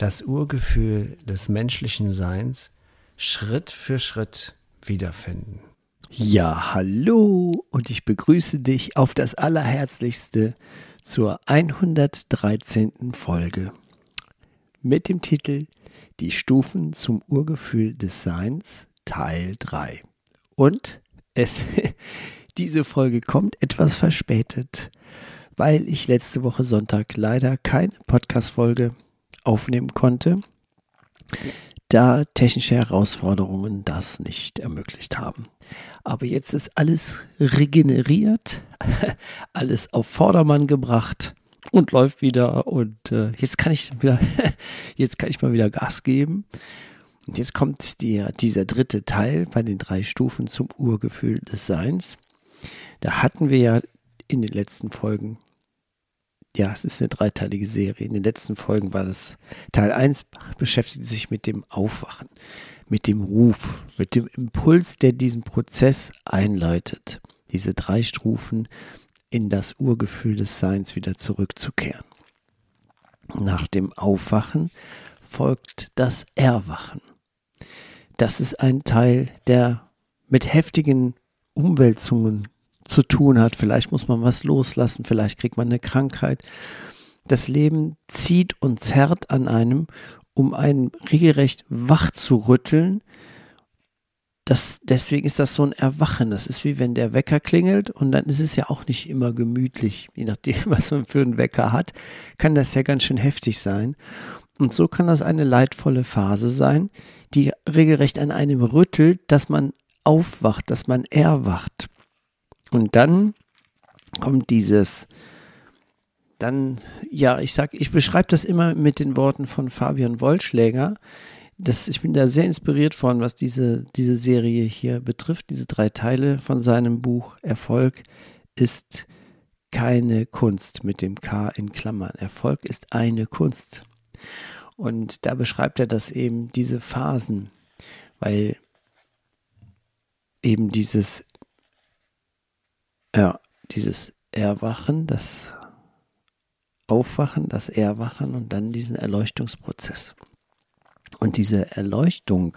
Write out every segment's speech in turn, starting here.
das Urgefühl des menschlichen Seins Schritt für Schritt wiederfinden. Ja, hallo und ich begrüße dich auf das allerherzlichste zur 113. Folge mit dem Titel Die Stufen zum Urgefühl des Seins Teil 3. Und es diese Folge kommt etwas verspätet, weil ich letzte Woche Sonntag leider keine Podcast Folge aufnehmen konnte, da technische Herausforderungen das nicht ermöglicht haben. Aber jetzt ist alles regeneriert, alles auf Vordermann gebracht und läuft wieder und äh, jetzt kann ich wieder jetzt kann ich mal wieder Gas geben. Und jetzt kommt die, dieser dritte Teil bei den drei Stufen zum Urgefühl des Seins. Da hatten wir ja in den letzten Folgen ja, es ist eine dreiteilige Serie. In den letzten Folgen war das Teil 1 beschäftigt sich mit dem Aufwachen, mit dem Ruf, mit dem Impuls, der diesen Prozess einläutet, diese drei Stufen in das Urgefühl des Seins wieder zurückzukehren. Nach dem Aufwachen folgt das Erwachen. Das ist ein Teil, der mit heftigen Umwälzungen zu tun hat. Vielleicht muss man was loslassen, vielleicht kriegt man eine Krankheit. Das Leben zieht und zerrt an einem, um einen regelrecht wach zu rütteln. Das, deswegen ist das so ein Erwachen. Das ist wie wenn der Wecker klingelt und dann ist es ja auch nicht immer gemütlich. Je nachdem, was man für einen Wecker hat, kann das ja ganz schön heftig sein. Und so kann das eine leidvolle Phase sein, die regelrecht an einem rüttelt, dass man aufwacht, dass man erwacht. Und dann kommt dieses, dann, ja, ich sag, ich beschreibe das immer mit den Worten von Fabian Wollschläger. Das, ich bin da sehr inspiriert von, was diese, diese Serie hier betrifft, diese drei Teile von seinem Buch Erfolg ist keine Kunst mit dem K in Klammern. Erfolg ist eine Kunst. Und da beschreibt er das eben, diese Phasen, weil eben dieses ja, dieses Erwachen, das Aufwachen, das Erwachen und dann diesen Erleuchtungsprozess. Und diese Erleuchtung,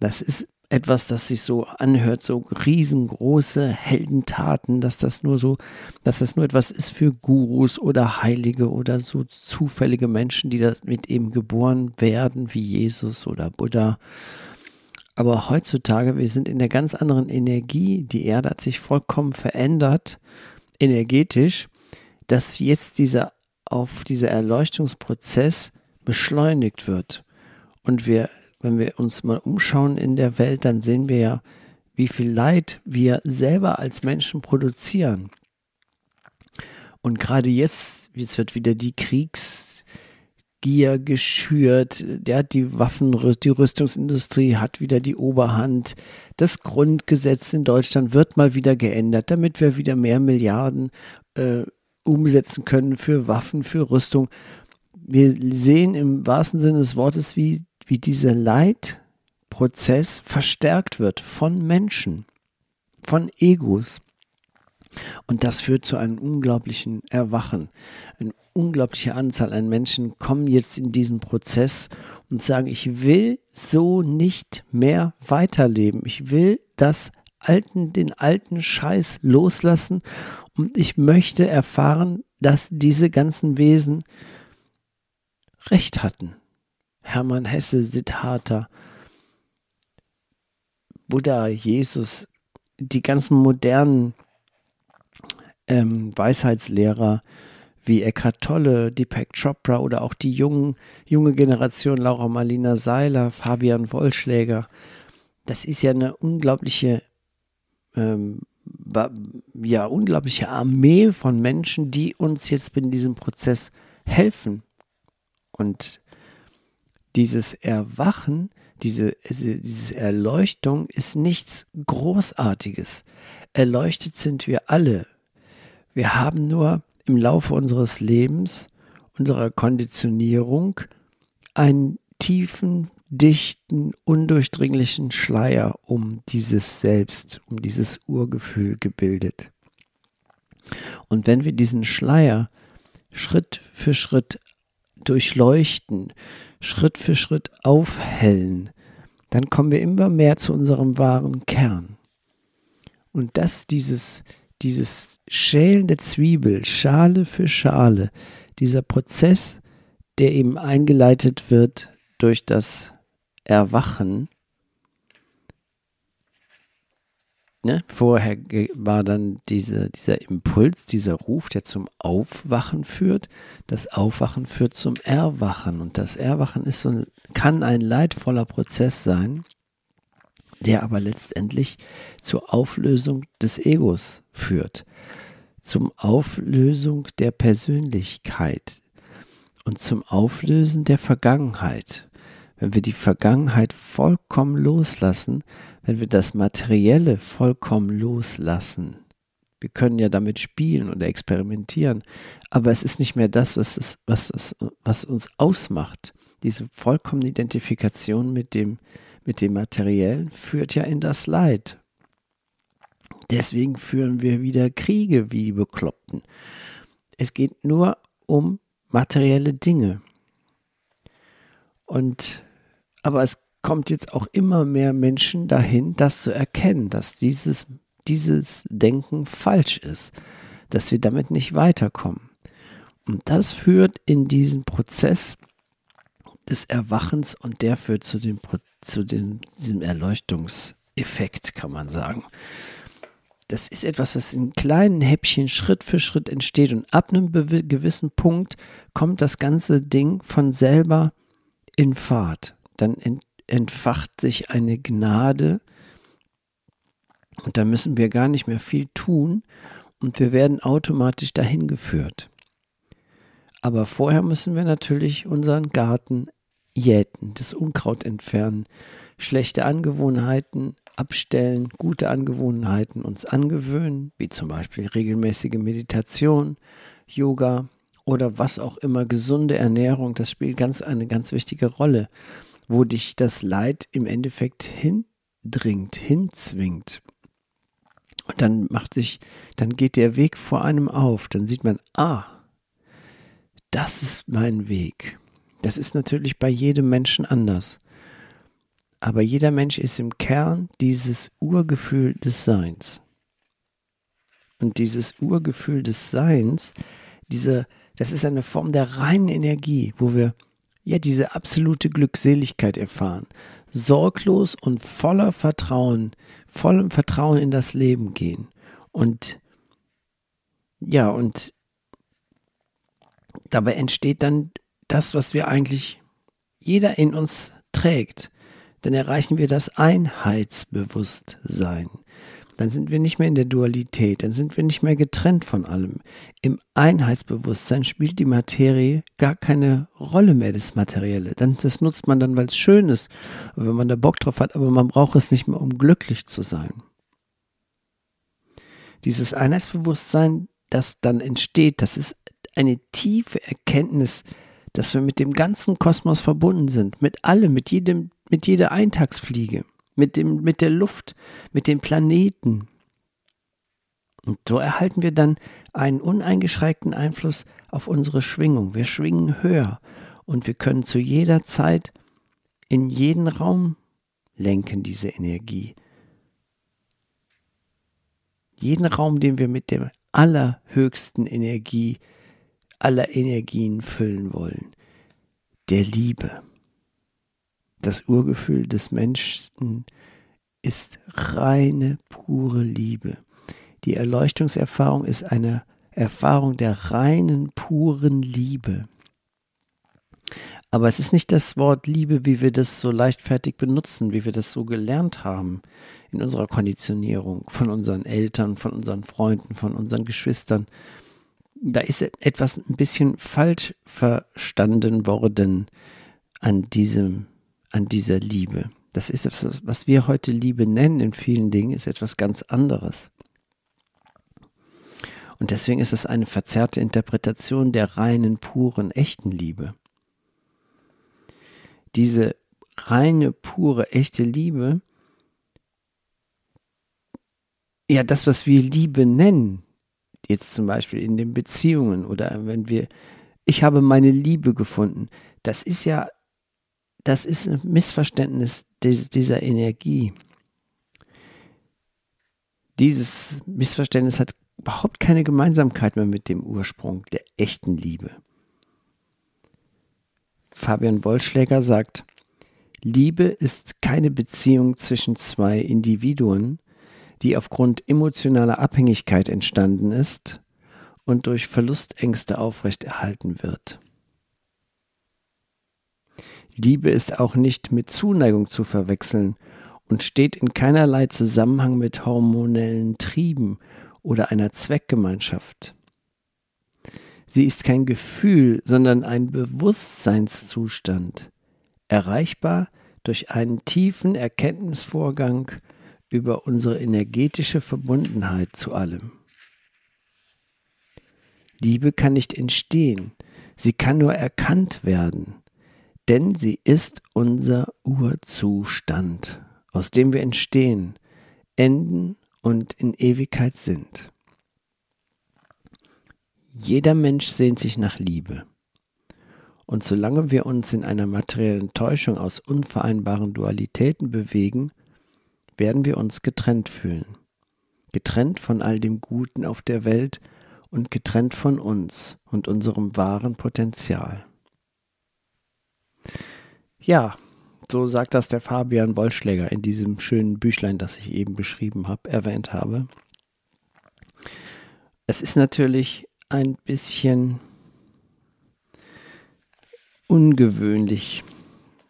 das ist etwas, das sich so anhört, so riesengroße Heldentaten, dass das nur so, dass das nur etwas ist für Gurus oder Heilige oder so zufällige Menschen, die das mit eben geboren werden, wie Jesus oder Buddha aber heutzutage, wir sind in einer ganz anderen Energie. Die Erde hat sich vollkommen verändert, energetisch, dass jetzt dieser, auf dieser Erleuchtungsprozess beschleunigt wird. Und wir, wenn wir uns mal umschauen in der Welt, dann sehen wir ja, wie viel Leid wir selber als Menschen produzieren. Und gerade jetzt, jetzt wird wieder die Kriegs, Gier geschürt. Der hat die Waffen, die Rüstungsindustrie hat wieder die Oberhand. Das Grundgesetz in Deutschland wird mal wieder geändert, damit wir wieder mehr Milliarden äh, umsetzen können für Waffen, für Rüstung. Wir sehen im wahrsten Sinne des Wortes, wie, wie dieser Leitprozess verstärkt wird von Menschen, von Egos. Und das führt zu einem unglaublichen Erwachen. Eine unglaubliche Anzahl an Menschen kommen jetzt in diesen Prozess und sagen, ich will so nicht mehr weiterleben. Ich will das alten, den alten Scheiß loslassen und ich möchte erfahren, dass diese ganzen Wesen Recht hatten. Hermann Hesse, Siddhartha, Buddha, Jesus, die ganzen modernen ähm, Weisheitslehrer wie Eckhart Tolle, Deepak Chopra oder auch die jungen, junge Generation Laura Marlina Seiler, Fabian Wollschläger. Das ist ja eine unglaubliche, ähm, ja, unglaubliche Armee von Menschen, die uns jetzt in diesem Prozess helfen. Und dieses Erwachen, diese, diese Erleuchtung ist nichts Großartiges. Erleuchtet sind wir alle. Wir haben nur im Laufe unseres Lebens, unserer Konditionierung, einen tiefen, dichten, undurchdringlichen Schleier um dieses Selbst, um dieses Urgefühl gebildet. Und wenn wir diesen Schleier Schritt für Schritt durchleuchten, Schritt für Schritt aufhellen, dann kommen wir immer mehr zu unserem wahren Kern. Und dass dieses, dieses Schälen der Zwiebel, Schale für Schale, dieser Prozess, der eben eingeleitet wird durch das Erwachen, Ne? Vorher war dann diese, dieser Impuls, dieser Ruf, der zum Aufwachen führt. Das Aufwachen führt zum Erwachen. Und das Erwachen ist so, kann ein leidvoller Prozess sein, der aber letztendlich zur Auflösung des Egos führt. Zum Auflösung der Persönlichkeit und zum Auflösen der Vergangenheit. Wenn wir die Vergangenheit vollkommen loslassen, wenn wir das Materielle vollkommen loslassen. Wir können ja damit spielen oder experimentieren, aber es ist nicht mehr das, was, es, was, es, was uns ausmacht. Diese vollkommene Identifikation mit dem, mit dem Materiellen führt ja in das Leid. Deswegen führen wir wieder Kriege wie die Bekloppten. Es geht nur um materielle Dinge. Und aber es kommt jetzt auch immer mehr Menschen dahin, das zu erkennen, dass dieses, dieses Denken falsch ist, dass wir damit nicht weiterkommen. Und das führt in diesen Prozess des Erwachens und der führt zu, dem, zu dem, diesem Erleuchtungseffekt, kann man sagen. Das ist etwas, was in kleinen Häppchen Schritt für Schritt entsteht und ab einem gewissen Punkt kommt das ganze Ding von selber in Fahrt. Dann entfacht sich eine Gnade und da müssen wir gar nicht mehr viel tun und wir werden automatisch dahin geführt. Aber vorher müssen wir natürlich unseren Garten jäten, das Unkraut entfernen, schlechte Angewohnheiten abstellen, gute Angewohnheiten uns angewöhnen, wie zum Beispiel regelmäßige Meditation, Yoga oder was auch immer, gesunde Ernährung, das spielt ganz eine ganz wichtige Rolle wo dich das Leid im Endeffekt hindringt, hinzwingt. Und dann macht sich, dann geht der Weg vor einem auf. Dann sieht man, ah, das ist mein Weg. Das ist natürlich bei jedem Menschen anders. Aber jeder Mensch ist im Kern dieses Urgefühl des Seins. Und dieses Urgefühl des Seins, diese, das ist eine Form der reinen Energie, wo wir ja diese absolute Glückseligkeit erfahren, sorglos und voller Vertrauen, vollem Vertrauen in das Leben gehen. Und ja, und dabei entsteht dann das, was wir eigentlich jeder in uns trägt. Dann erreichen wir das Einheitsbewusstsein dann sind wir nicht mehr in der Dualität, dann sind wir nicht mehr getrennt von allem. Im Einheitsbewusstsein spielt die Materie gar keine Rolle mehr, das Materielle. Dann, das nutzt man dann, weil es schön ist, wenn man da Bock drauf hat, aber man braucht es nicht mehr, um glücklich zu sein. Dieses Einheitsbewusstsein, das dann entsteht, das ist eine tiefe Erkenntnis, dass wir mit dem ganzen Kosmos verbunden sind, mit allem, mit jedem, mit jeder Eintagsfliege mit, dem, mit der Luft, mit den Planeten. Und so erhalten wir dann einen uneingeschränkten Einfluss auf unsere Schwingung. Wir schwingen höher und wir können zu jeder Zeit in jeden Raum lenken, diese Energie. Jeden Raum, den wir mit der allerhöchsten Energie aller Energien füllen wollen, der Liebe das Urgefühl des Menschen ist reine, pure Liebe. Die Erleuchtungserfahrung ist eine Erfahrung der reinen, puren Liebe. Aber es ist nicht das Wort Liebe, wie wir das so leichtfertig benutzen, wie wir das so gelernt haben in unserer Konditionierung von unseren Eltern, von unseren Freunden, von unseren Geschwistern. Da ist etwas ein bisschen falsch verstanden worden an diesem, an dieser Liebe. Das ist etwas, was wir heute Liebe nennen in vielen Dingen, ist etwas ganz anderes. Und deswegen ist es eine verzerrte Interpretation der reinen, puren, echten Liebe. Diese reine, pure, echte Liebe, ja, das, was wir Liebe nennen, jetzt zum Beispiel in den Beziehungen oder wenn wir, ich habe meine Liebe gefunden, das ist ja, das ist ein Missverständnis dieser Energie. Dieses Missverständnis hat überhaupt keine Gemeinsamkeit mehr mit dem Ursprung der echten Liebe. Fabian Wollschläger sagt, Liebe ist keine Beziehung zwischen zwei Individuen, die aufgrund emotionaler Abhängigkeit entstanden ist und durch Verlustängste aufrechterhalten wird. Liebe ist auch nicht mit Zuneigung zu verwechseln und steht in keinerlei Zusammenhang mit hormonellen Trieben oder einer Zweckgemeinschaft. Sie ist kein Gefühl, sondern ein Bewusstseinszustand, erreichbar durch einen tiefen Erkenntnisvorgang über unsere energetische Verbundenheit zu allem. Liebe kann nicht entstehen, sie kann nur erkannt werden, denn sie ist unser Urzustand, aus dem wir entstehen, enden und in Ewigkeit sind. Jeder Mensch sehnt sich nach Liebe. Und solange wir uns in einer materiellen Täuschung aus unvereinbaren Dualitäten bewegen, werden wir uns getrennt fühlen. Getrennt von all dem Guten auf der Welt und getrennt von uns und unserem wahren Potenzial. Ja, so sagt das der Fabian Wollschläger in diesem schönen Büchlein, das ich eben beschrieben habe, erwähnt habe. Es ist natürlich ein bisschen ungewöhnlich,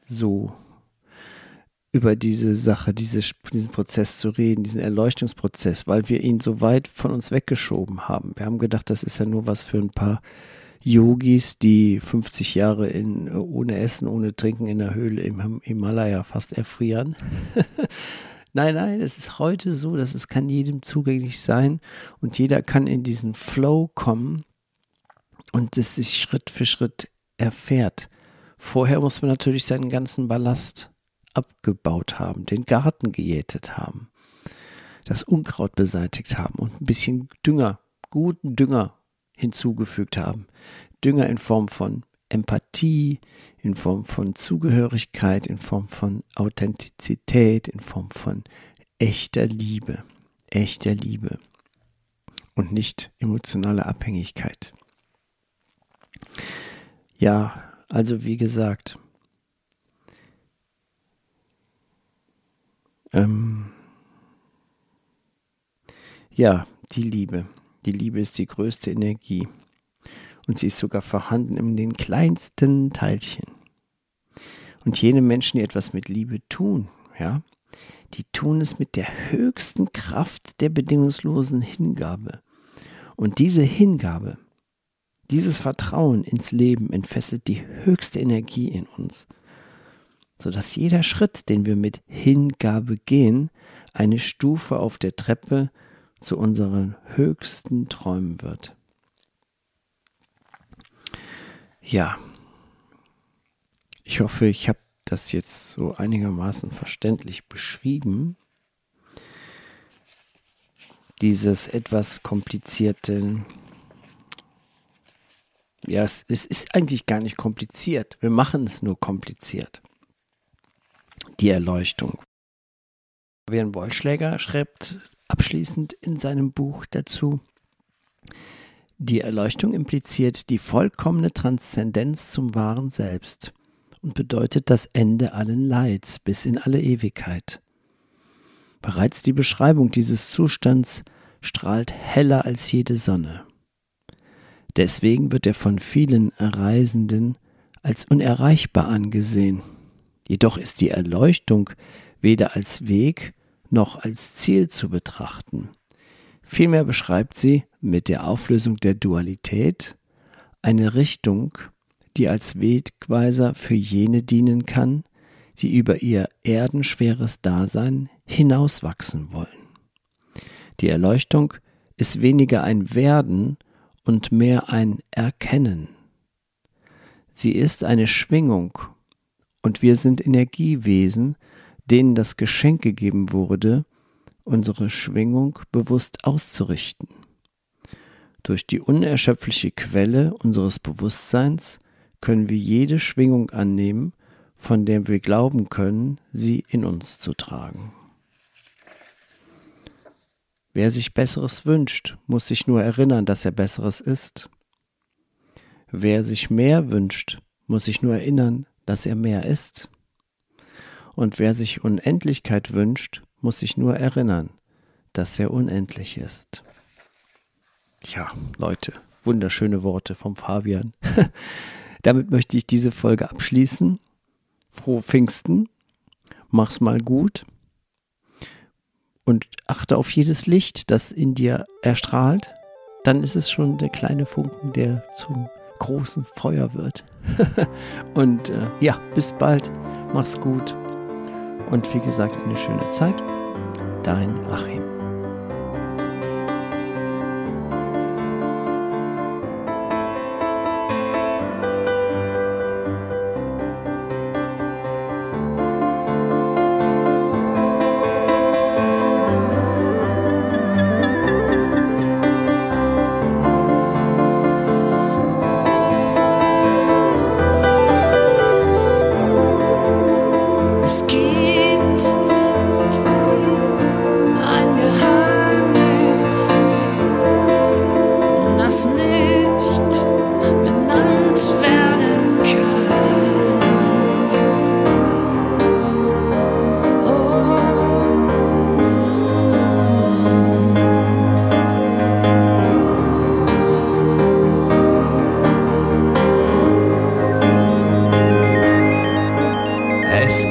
so über diese Sache, diese, diesen Prozess zu reden, diesen Erleuchtungsprozess, weil wir ihn so weit von uns weggeschoben haben. Wir haben gedacht, das ist ja nur was für ein paar Yogis, die 50 Jahre in, ohne Essen, ohne Trinken in der Höhle im Himalaya fast erfrieren. Nein, nein, es ist heute so, dass es kann jedem zugänglich sein und jeder kann in diesen Flow kommen und es sich Schritt für Schritt erfährt. Vorher muss man natürlich seinen ganzen Ballast abgebaut haben, den Garten gejätet haben, das Unkraut beseitigt haben und ein bisschen Dünger, guten Dünger hinzugefügt haben. Dünger in Form von Empathie, in Form von Zugehörigkeit, in Form von Authentizität, in Form von echter Liebe, echter Liebe und nicht emotionale Abhängigkeit. Ja, also wie gesagt, ähm, ja, die Liebe. Die Liebe ist die größte Energie und sie ist sogar vorhanden in den kleinsten Teilchen. Und jene Menschen, die etwas mit Liebe tun, ja, die tun es mit der höchsten Kraft der bedingungslosen Hingabe. Und diese Hingabe, dieses Vertrauen ins Leben entfesselt die höchste Energie in uns, sodass jeder Schritt, den wir mit Hingabe gehen, eine Stufe auf der Treppe zu unseren höchsten Träumen wird. Ja, ich hoffe, ich habe das jetzt so einigermaßen verständlich beschrieben. Dieses etwas komplizierte, ja, es, es ist eigentlich gar nicht kompliziert. Wir machen es nur kompliziert. Die Erleuchtung. Fabian Wollschläger schreibt abschließend in seinem Buch dazu, die Erleuchtung impliziert die vollkommene Transzendenz zum wahren Selbst und bedeutet das Ende allen Leids bis in alle Ewigkeit. Bereits die Beschreibung dieses Zustands strahlt heller als jede Sonne. Deswegen wird er von vielen Reisenden als unerreichbar angesehen. Jedoch ist die Erleuchtung weder als Weg noch als Ziel zu betrachten. Vielmehr beschreibt sie mit der Auflösung der Dualität eine Richtung, die als Wegweiser für jene dienen kann, die über ihr erdenschweres Dasein hinauswachsen wollen. Die Erleuchtung ist weniger ein Werden und mehr ein Erkennen. Sie ist eine Schwingung und wir sind Energiewesen, denen das Geschenk gegeben wurde, unsere Schwingung bewusst auszurichten. Durch die unerschöpfliche Quelle unseres Bewusstseins können wir jede Schwingung annehmen, von der wir glauben können, sie in uns zu tragen. Wer sich Besseres wünscht, muss sich nur erinnern, dass er Besseres ist. Wer sich mehr wünscht, muss sich nur erinnern, dass er mehr ist. Und wer sich Unendlichkeit wünscht, muss sich nur erinnern, dass er unendlich ist. Ja, Leute, wunderschöne Worte vom Fabian. Damit möchte ich diese Folge abschließen. Frohe Pfingsten. Mach's mal gut. Und achte auf jedes Licht, das in dir erstrahlt. Dann ist es schon der kleine Funken, der zum großen Feuer wird. und äh, ja, bis bald. Mach's gut. Und wie gesagt, eine schöne Zeit. Dein Achim. Es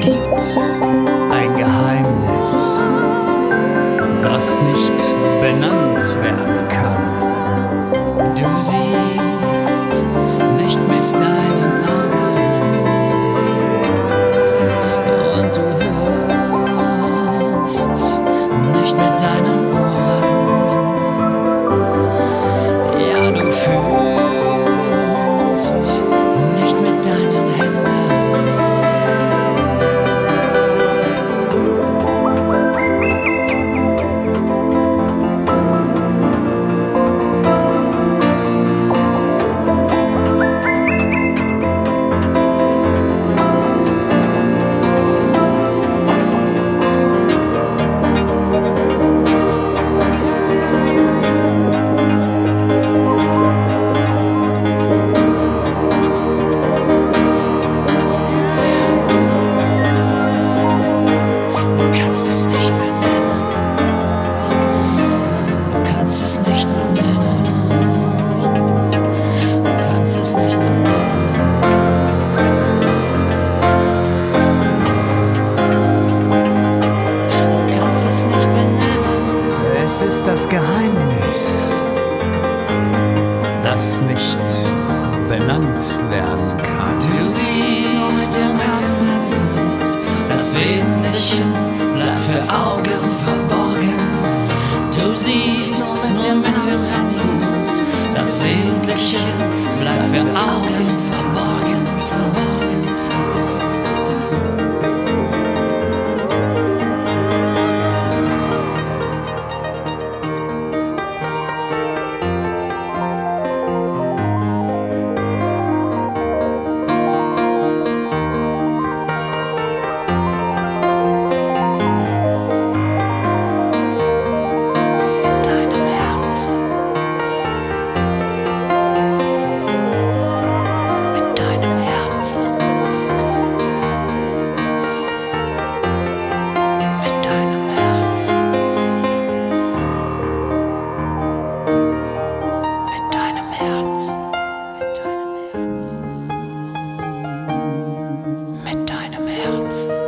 words.